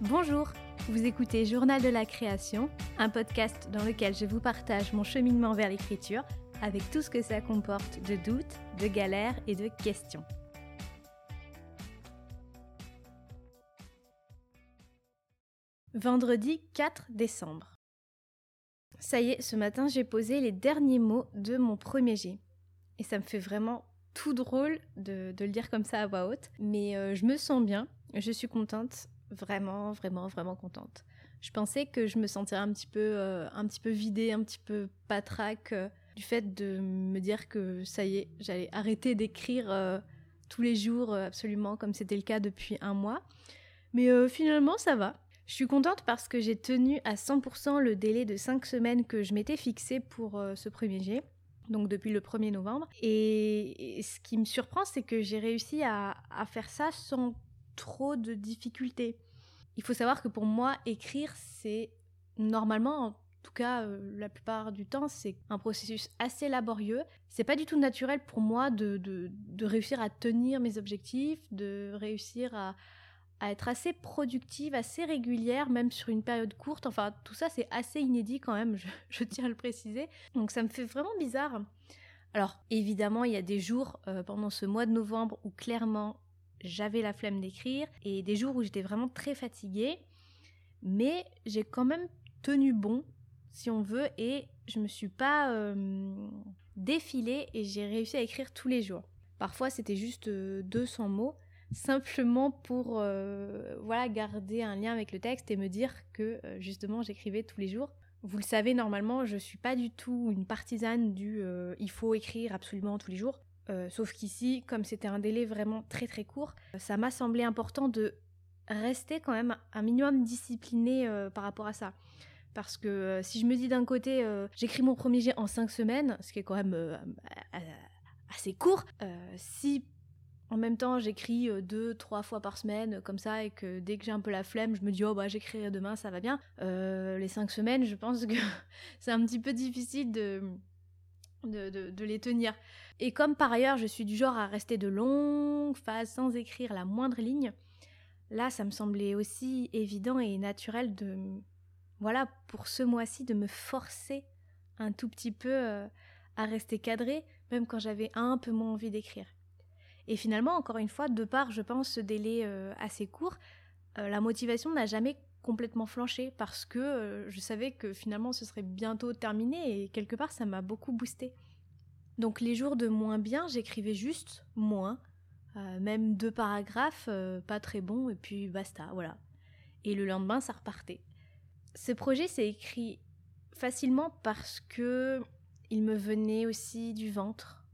Bonjour, vous écoutez Journal de la création, un podcast dans lequel je vous partage mon cheminement vers l'écriture avec tout ce que ça comporte de doutes, de galères et de questions. Vendredi 4 décembre. Ça y est, ce matin j'ai posé les derniers mots de mon premier G. Et ça me fait vraiment tout drôle de, le dire comme ça à voix haute. Mais euh, je me sens bien, je suis contente, vraiment, vraiment, vraiment contente. Je pensais que je me sentirais un petit peu, euh, un petit peu vidée, un petit peu patraque euh, du fait de me dire que ça y est, j'allais arrêter d'écrire tous les jours absolument comme c'était le cas depuis un mois. Mais finalement, ça va. Je suis contente parce que j'ai tenu à 100% le délai de 5 semaines que je m'étais fixé pour euh, ce premier jet, donc depuis le 1er novembre. Et, ce qui me surprend, c'est que j'ai réussi à, faire ça sans trop de difficultés. Il faut savoir que pour moi, écrire, c'est normalement, en tout cas euh, la plupart du temps, c'est un processus assez laborieux. C'est pas du tout naturel pour moi de, de réussir à tenir mes objectifs, de réussir à, à être assez productive, assez régulière, même sur une période courte. Enfin, tout ça, c'est assez inédit quand même, je, tiens à le préciser. Donc ça me fait vraiment bizarre. Alors, évidemment, il y a des jours euh, pendant ce mois de novembre où clairement j'avais la flemme d'écrire et des jours où j'étais vraiment très fatiguée. Mais j'ai quand même tenu bon, si on veut, et je me suis pas euh, défilée et j'ai réussi à écrire tous les jours. Parfois, c'était juste 200 euh, mots simplement pour euh, voilà garder un lien avec le texte et me dire que euh, justement j'écrivais tous les jours. Vous le savez normalement, je suis pas du tout une partisane du euh, il faut écrire absolument tous les jours. sauf qu'ici, comme c'était un délai vraiment très très court, ça m'a semblé important de rester quand même un minimum discipliné par rapport à ça. Parce que si je me dis d'un côté, j'écris mon premier jet en 5 semaines, ce qui est quand même assez court, si en même temps, j'écris euh, deux, trois fois par semaine, euh, comme ça, et que dès que j'ai un peu la flemme, je me dis, oh bah j'écrirai demain, ça va bien. Euh, les cinq semaines, je pense que c'est un petit peu difficile de, de, les tenir. Et comme par ailleurs, je suis du genre à rester de longues phases sans écrire la moindre ligne, là, ça me semblait aussi évident et naturel de, voilà, pour ce mois-ci, de me forcer un tout petit peu à rester cadré, même quand j'avais un peu moins envie d'écrire. Et finalement, encore une fois, de part, je pense, ce délai euh, assez court, euh, la motivation n'a jamais complètement flanché parce que euh, je savais que finalement ce serait bientôt terminé et quelque part ça m'a beaucoup boosté. Donc les jours de moins bien, j'écrivais juste moins, même deux paragraphes, pas très bons, et puis basta, voilà. Et le lendemain, ça repartait. Ce projet s'est écrit facilement parce que il me venait aussi du ventre,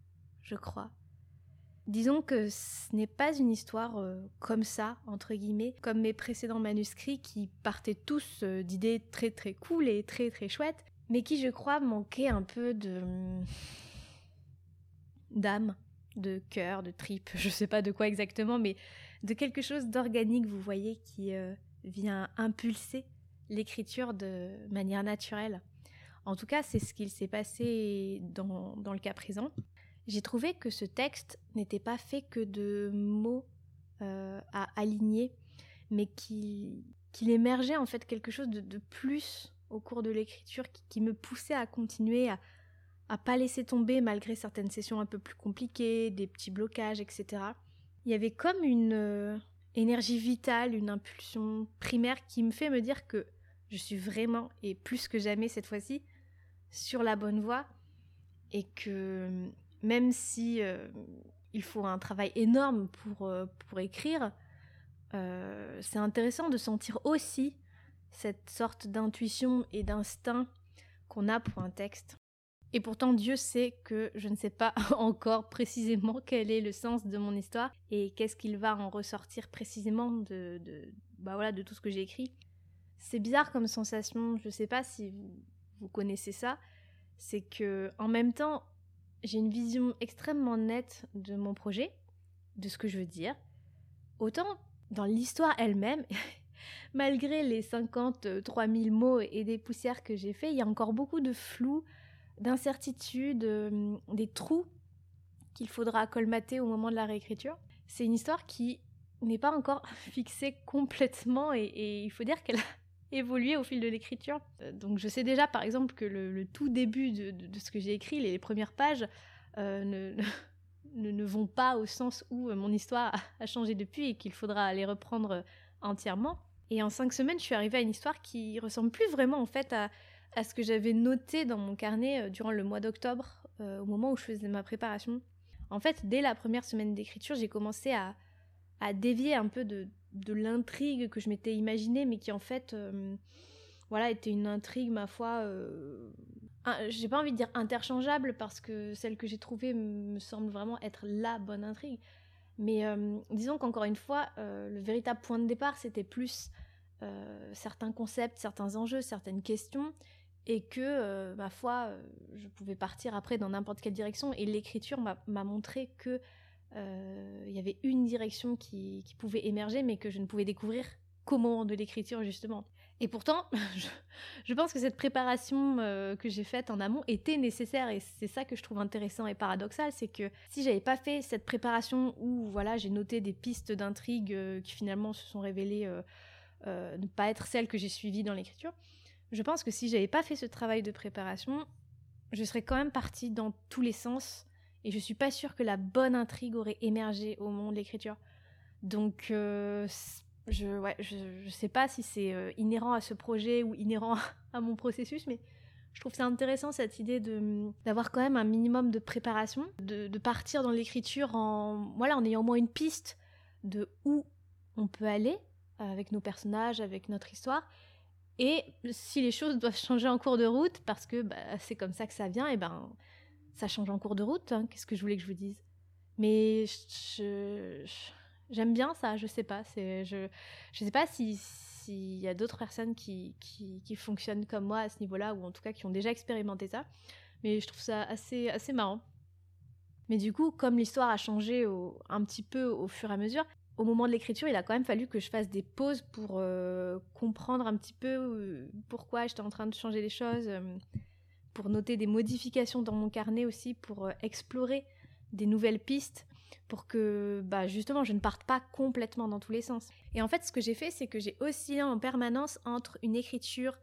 je crois. Disons que ce n'est pas une histoire euh, comme ça, entre guillemets, comme mes précédents manuscrits qui partaient tous euh, d'idées très très cool et très très chouettes, mais qui, je crois, manquaient un peu de. d'âme, de cœur, de tripe, je sais pas de quoi exactement, mais de quelque chose d'organique, vous voyez, qui euh, vient impulser l'écriture de manière naturelle. En tout cas, c'est ce qu'il s'est passé dans, dans le cas présent j'ai trouvé que ce texte n'était pas fait que de mots euh, à aligner, mais qu'il émergeait en fait quelque chose de, plus au cours de l'écriture qui, me poussait à continuer, à, à pas laisser tomber malgré certaines sessions un peu plus compliquées, des petits blocages, etc. Il y avait comme une euh, énergie vitale, une impulsion primaire qui me fait me dire que je suis vraiment, et plus que jamais cette fois-ci, sur la bonne voie et que même si euh, il faut un travail énorme pour, euh, pour écrire, euh, c'est intéressant de sentir aussi cette sorte d'intuition et d'instinct qu'on a pour un texte. Et pourtant, Dieu sait que je ne sais pas encore précisément quel est le sens de mon histoire et qu'est-ce qu'il va en ressortir précisément de, de, bah voilà, de tout ce que j'ai écrit. C'est bizarre comme sensation, je ne sais pas si vous, vous connaissez ça, c'est que en même temps, j'ai une vision extrêmement nette de mon projet, de ce que je veux dire. Autant dans l'histoire elle-même, malgré les 53 000 mots et des poussières que j'ai fait, il y a encore beaucoup de flou, d'incertitudes, des trous qu'il faudra colmater au moment de la réécriture. C'est une histoire qui n'est pas encore fixée complètement et, il faut dire qu'elle a évolué au fil de l'écriture. Euh, donc je sais déjà par exemple que le, tout début de, ce que j'ai écrit, les, premières pages, euh, ne, vont pas au sens où euh, mon histoire a, changé depuis et qu'il faudra les reprendre entièrement. Et en cinq semaines, je suis arrivée à une histoire qui ressemble plus vraiment en fait à ce que j'avais noté dans mon carnet durant le mois d'octobre, au moment où je faisais ma préparation. En fait, dès la première semaine d'écriture, j'ai commencé à, à dévier un peu de, l'intrigue que je m'étais imaginée, mais qui en fait, euh, voilà, était une intrigue, ma foi, euh, j'ai pas envie de dire interchangeable, parce que celle que j'ai trouvée me semble vraiment être la bonne intrigue. Mais euh, disons qu'encore une fois, le véritable point de départ, c'était plus certains concepts, certains enjeux, certaines questions, et que, ma foi, je pouvais partir après dans n'importe quelle direction, et l'écriture m'a montré que euh, il y avait une direction qui, pouvait émerger, mais que je ne pouvais découvrir qu'au moment de l'écriture, justement. Et pourtant, je, pense que cette préparation euh, que j'ai faite en amont était nécessaire, et c'est ça que je trouve intéressant et paradoxal, c'est que si j'avais pas fait cette préparation où voilà, j'ai noté des pistes d'intrigue euh, qui finalement se sont révélées ne pas être celles que j'ai suivies dans l'écriture, je pense que si j'avais pas fait ce travail de préparation, je serais quand même partie dans tous les sens et je suis pas sûre que la bonne intrigue aurait émergé au moment de l'écriture. Donc, euh, je, ouais, je, sais pas si c'est euh, inhérent à ce projet ou inhérent à mon processus, mais je trouve ça intéressant cette idée d'avoir quand même un minimum de préparation, de, de partir dans l'écriture en voilà en ayant au moins une piste de où on peut aller avec nos personnages, avec notre histoire. Et si les choses doivent changer en cours de route, parce que bah, c'est comme ça que ça vient, et ben ça change en cours de route. Hein, qu'est-ce que je voulais que je vous dise? Mais j'aime bien ça. Je sais pas. Je je sais pas si s'il y a d'autres personnes qui, fonctionnent comme moi à ce niveau-là, ou en tout cas qui ont déjà expérimenté ça. Mais je trouve ça assez, marrant. Mais du coup, comme l'histoire a changé un petit peu au fur et à mesure, au moment de l'écriture, il a quand même fallu que je fasse des pauses pour euh, comprendre un petit peu euh, pourquoi j'étais en train de changer les choses. Pour noter des modifications dans mon carnet aussi, pour euh, explorer des nouvelles pistes, pour que bah, justement je ne parte pas complètement dans tous les sens. Et en fait, ce que j'ai fait, c'est que j'ai oscillé en permanence entre une écriture,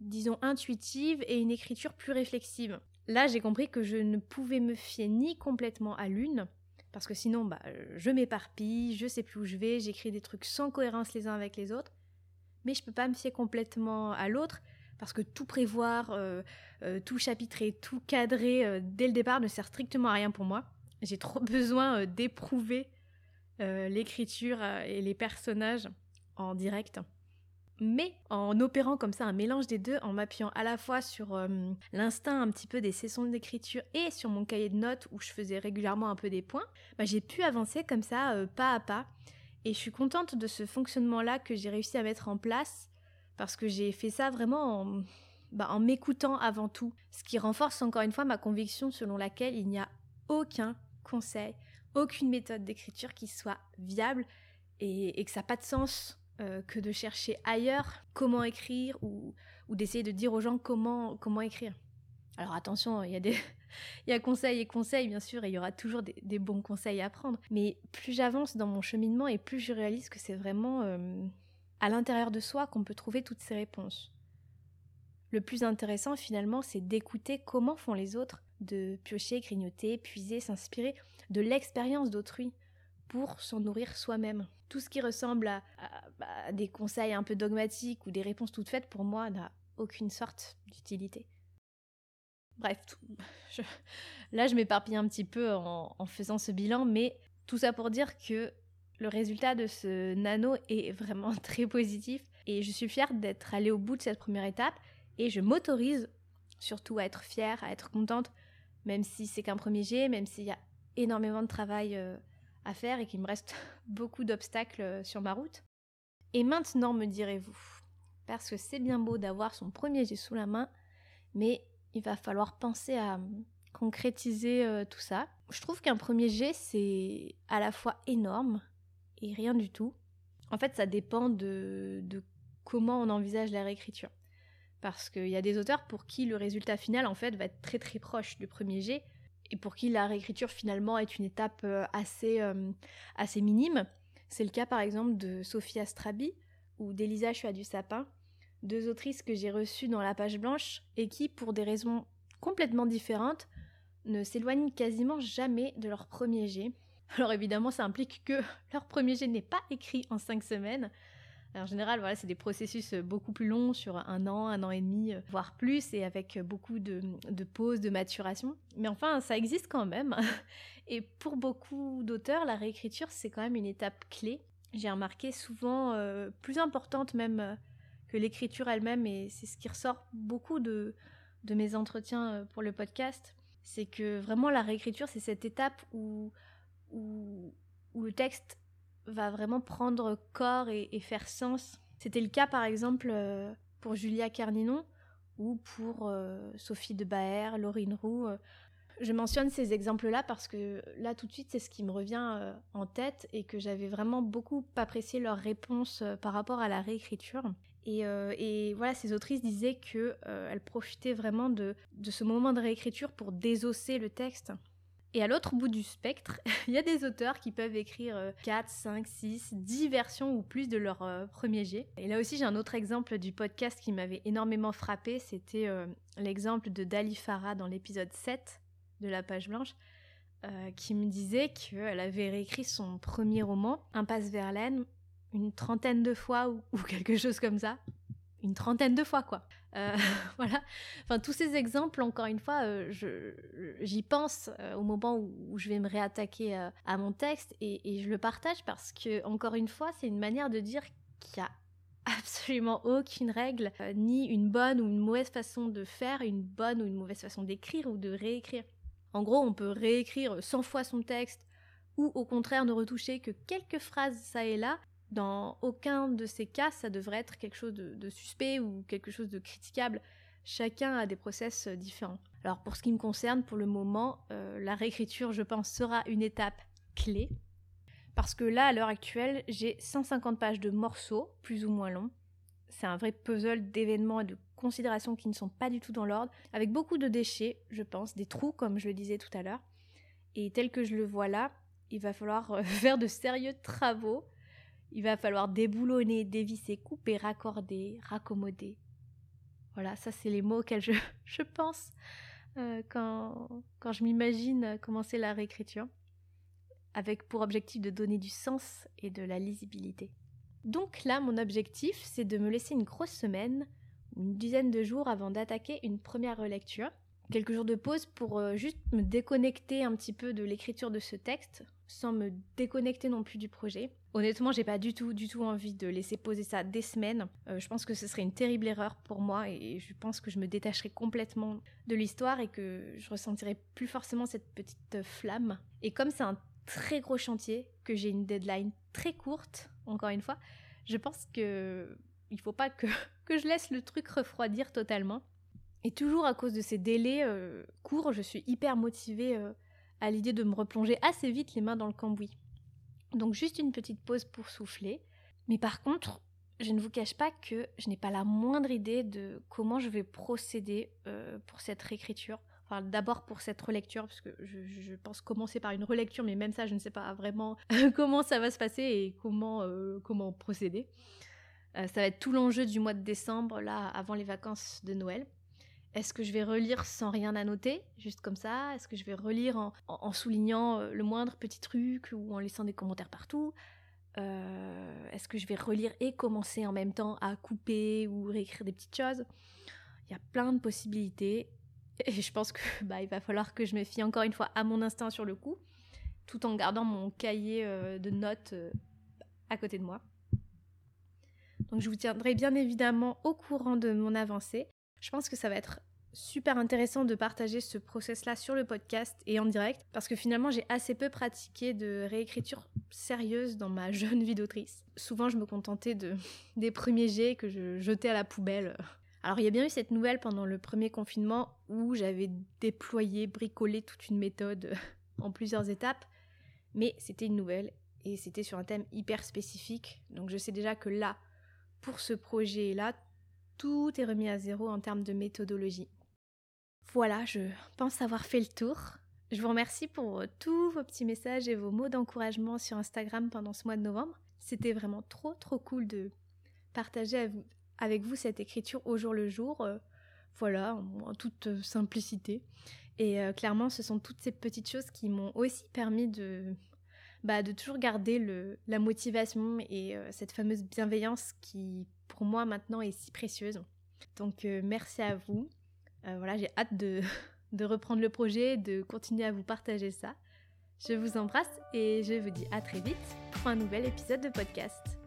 disons, intuitive et une écriture plus réflexive. Là, j'ai compris que je ne pouvais me fier ni complètement à l'une, parce que sinon, bah, je m'éparpille, je sais plus où je vais, j'écris des trucs sans cohérence les uns avec les autres, mais je peux pas me fier complètement à l'autre, parce que tout prévoir, euh, euh, tout chapitrer, tout cadrer euh, dès le départ ne sert strictement à rien pour moi. J'ai trop besoin d'éprouver l'écriture et les personnages en direct. Mais en opérant comme ça un mélange des deux, en m'appuyant à la fois sur l'instinct un petit peu des sessions d'écriture et sur mon cahier de notes où je faisais régulièrement un peu des points, bah, j'ai pu avancer comme ça pas à pas. Et je suis contente de ce fonctionnement-là que j'ai réussi à mettre en place parce que j'ai fait ça vraiment en, bah, en m'écoutant avant tout, ce qui renforce encore une fois ma conviction selon laquelle il n'y a aucun conseil, aucune méthode d'écriture qui soit viable et, que ça n'a pas de sens euh, que de chercher ailleurs comment écrire ou, d'essayer de dire aux gens comment, écrire. Alors attention, il y a des... Conseils et conseils, bien sûr, et il y aura toujours des, bons conseils à prendre. Mais plus j'avance dans mon cheminement et plus je réalise que c'est vraiment euh, à l'intérieur de soi qu'on peut trouver toutes ces réponses. Le plus intéressant finalement, c'est d'écouter comment font les autres, de piocher, grignoter, puiser, s'inspirer de l'expérience d'autrui pour s'en nourrir soi-même. Tout ce qui ressemble à, bah, des conseils un peu dogmatiques ou des réponses toutes faites, pour moi, n'a aucune sorte d'utilité. Bref, là je m'éparpille un petit peu en, en faisant ce bilan, mais tout ça pour dire que le résultat de ce nano est vraiment très positif et je suis fière d'être allée au bout de cette première étape et je m'autorise surtout à être fière, à être contente, même si c'est qu'un premier jet, même s'il y a énormément de travail euh, à faire et qu'il me reste beaucoup d'obstacles euh, sur ma route. Et maintenant, me direz-vous, parce que c'est bien beau d'avoir son premier jet sous la main, mais il va falloir penser à concrétiser euh, tout ça. Je trouve qu'un premier jet, c'est à la fois énorme et rien du tout. En fait, ça dépend de, de comment on envisage la réécriture. Parce qu'il y a des auteurs pour qui le résultat final, en fait, va être très très proche du premier jet, et pour qui la réécriture finalement est une étape euh, assez, euh, assez minime. C'est le cas par exemple de Sophie Astrabi ou d'Elisa Chua du Sapin, deux autrices que j'ai reçues dans la page blanche et qui, pour des raisons complètement différentes, ne s'éloignent quasiment jamais de leur premier jet. Alors évidemment, ça implique que leur premier jet n'est pas écrit en cinq semaines, en général, voilà, c'est des processus euh, beaucoup plus longs, sur un an, un an et demi, euh, voire plus, et avec beaucoup de, pauses, de maturation. Mais enfin, ça existe quand même. Et pour beaucoup d'auteurs, la réécriture, c'est quand même une étape clé. J'ai remarqué souvent euh, plus importante même que l'écriture elle-même, et c'est ce qui ressort beaucoup de, de mes entretiens pour le podcast. C'est que vraiment la réécriture, c'est cette étape où, où, le texte va vraiment prendre corps et, faire sens. C'était le cas par exemple euh, pour Julia Carninon ou pour euh, Sophie de Baer, Laurine Roux. Euh. Je mentionne ces exemples-là parce que là tout de suite c'est ce qui me revient en tête et que j'avais vraiment beaucoup apprécié leur réponse par rapport à la réécriture. Et, voilà, ces autrices disaient qu'elles profitaient vraiment de, de ce moment de réécriture pour désosser le texte. Et à l'autre bout du spectre, il y a des auteurs qui peuvent écrire 4, 5, 6, 10 versions ou plus de leur euh, premier jet. Et là aussi, j'ai un autre exemple du podcast qui m'avait énormément frappé. C'était euh, l'exemple de Dali Farah dans l'épisode 7 de La Page Blanche, euh, qui me disait qu'elle avait réécrit son premier roman, Impasse Verlaine, une trentaine de fois ou quelque chose comme ça. Une trentaine de fois, quoi. Euh, voilà. Enfin, tous ces exemples, encore une fois, euh, j'y pense euh, au moment où, je vais me réattaquer à mon texte et, je le partage parce que, encore une fois, c'est une manière de dire qu'il y a absolument aucune règle, ni une bonne ou une mauvaise façon de faire, une bonne ou une mauvaise façon d'écrire ou de réécrire. En gros, on peut réécrire 100 fois son texte ou au contraire ne retoucher que quelques phrases ça et là dans aucun de ces cas, ça devrait être quelque chose de, suspect ou quelque chose de critiquable. Chacun a des process euh, différents. Alors pour ce qui me concerne, pour le moment, euh, la réécriture, je pense, sera une étape clé. Parce que là, à l'heure actuelle, j'ai 150 pages de morceaux, plus ou moins longs. C'est un vrai puzzle d'événements et de considérations qui ne sont pas du tout dans l'ordre, avec beaucoup de déchets, je pense, des trous, comme je le disais tout à l'heure. Et tel que je le vois là, il va falloir euh, faire de sérieux travaux il va falloir déboulonner, dévisser, couper, raccorder, raccommoder. Voilà, ça c'est les mots auxquels je, je pense euh, quand, quand je m'imagine commencer la réécriture, avec pour objectif de donner du sens et de la lisibilité. Donc là, mon objectif, c'est de me laisser une grosse semaine, une dizaine de jours avant d'attaquer une première relecture. Quelques jours de pause pour euh, juste me déconnecter un petit peu de l'écriture de ce texte, sans me déconnecter non plus du projet. Honnêtement, j'ai pas du tout, du tout envie de laisser poser ça des semaines. Euh, je pense que ce serait une terrible erreur pour moi et je pense que je me détacherais complètement de l'histoire et que je ressentirais plus forcément cette petite flamme. Et comme c'est un très gros chantier, que j'ai une deadline très courte, encore une fois, je pense que il faut pas que, que je laisse le truc refroidir totalement. Et toujours à cause de ces délais euh, courts, je suis hyper motivée euh, à l'idée de me replonger assez vite les mains dans le cambouis. Donc juste une petite pause pour souffler. Mais par contre, je ne vous cache pas que je n'ai pas la moindre idée de comment je vais procéder euh, pour cette réécriture. D'abord pour cette relecture, parce que je, pense commencer par une relecture, mais même ça, je ne sais pas vraiment comment ça va se passer et comment, comment procéder. Ça va être tout l'enjeu du mois de décembre, là, avant les vacances de Noël. Est-ce que je vais relire sans rien à noter, juste comme ça? Est-ce que je vais relire en, soulignant euh, le moindre petit truc ou en laissant des commentaires partout? Euh, Est-ce que je vais relire et commencer en même temps à couper ou réécrire des petites choses? Il y a plein de possibilités et je pense que bah, il va falloir que je me fie encore une fois à mon instinct sur le coup, tout en gardant mon cahier euh, de notes à côté de moi. Donc je vous tiendrai bien évidemment au courant de mon avancée. Je pense que ça va être super intéressant de partager ce process-là sur le podcast et en direct, parce que finalement j'ai assez peu pratiqué de réécriture sérieuse dans ma jeune vie d'autrice. Souvent je me contentais de, des premiers jets que je jetais à la poubelle. Alors il y a bien eu cette nouvelle pendant le premier confinement où j'avais déployé, bricolé toute une méthode en plusieurs étapes, mais c'était une nouvelle et c'était sur un thème hyper spécifique, donc je sais déjà que là, pour ce projet-là, tout est remis à zéro en termes de méthodologie. Voilà, je pense avoir fait le tour. Je vous remercie pour tous vos petits messages et vos mots d'encouragement sur Instagram pendant ce mois de novembre. C'était vraiment trop trop cool de partager avec vous cette écriture au jour le jour. Euh, voilà, en toute simplicité. Et euh, clairement, ce sont toutes ces petites choses qui m'ont aussi permis de, bah, toujours garder la motivation et euh, cette fameuse bienveillance qui, pour moi, maintenant est si précieuse. Donc, euh, merci à vous. voilà, j'ai hâte de, de reprendre le projet, de continuer à vous partager ça. Je vous embrasse et je vous dis à très vite pour un nouvel épisode de podcast.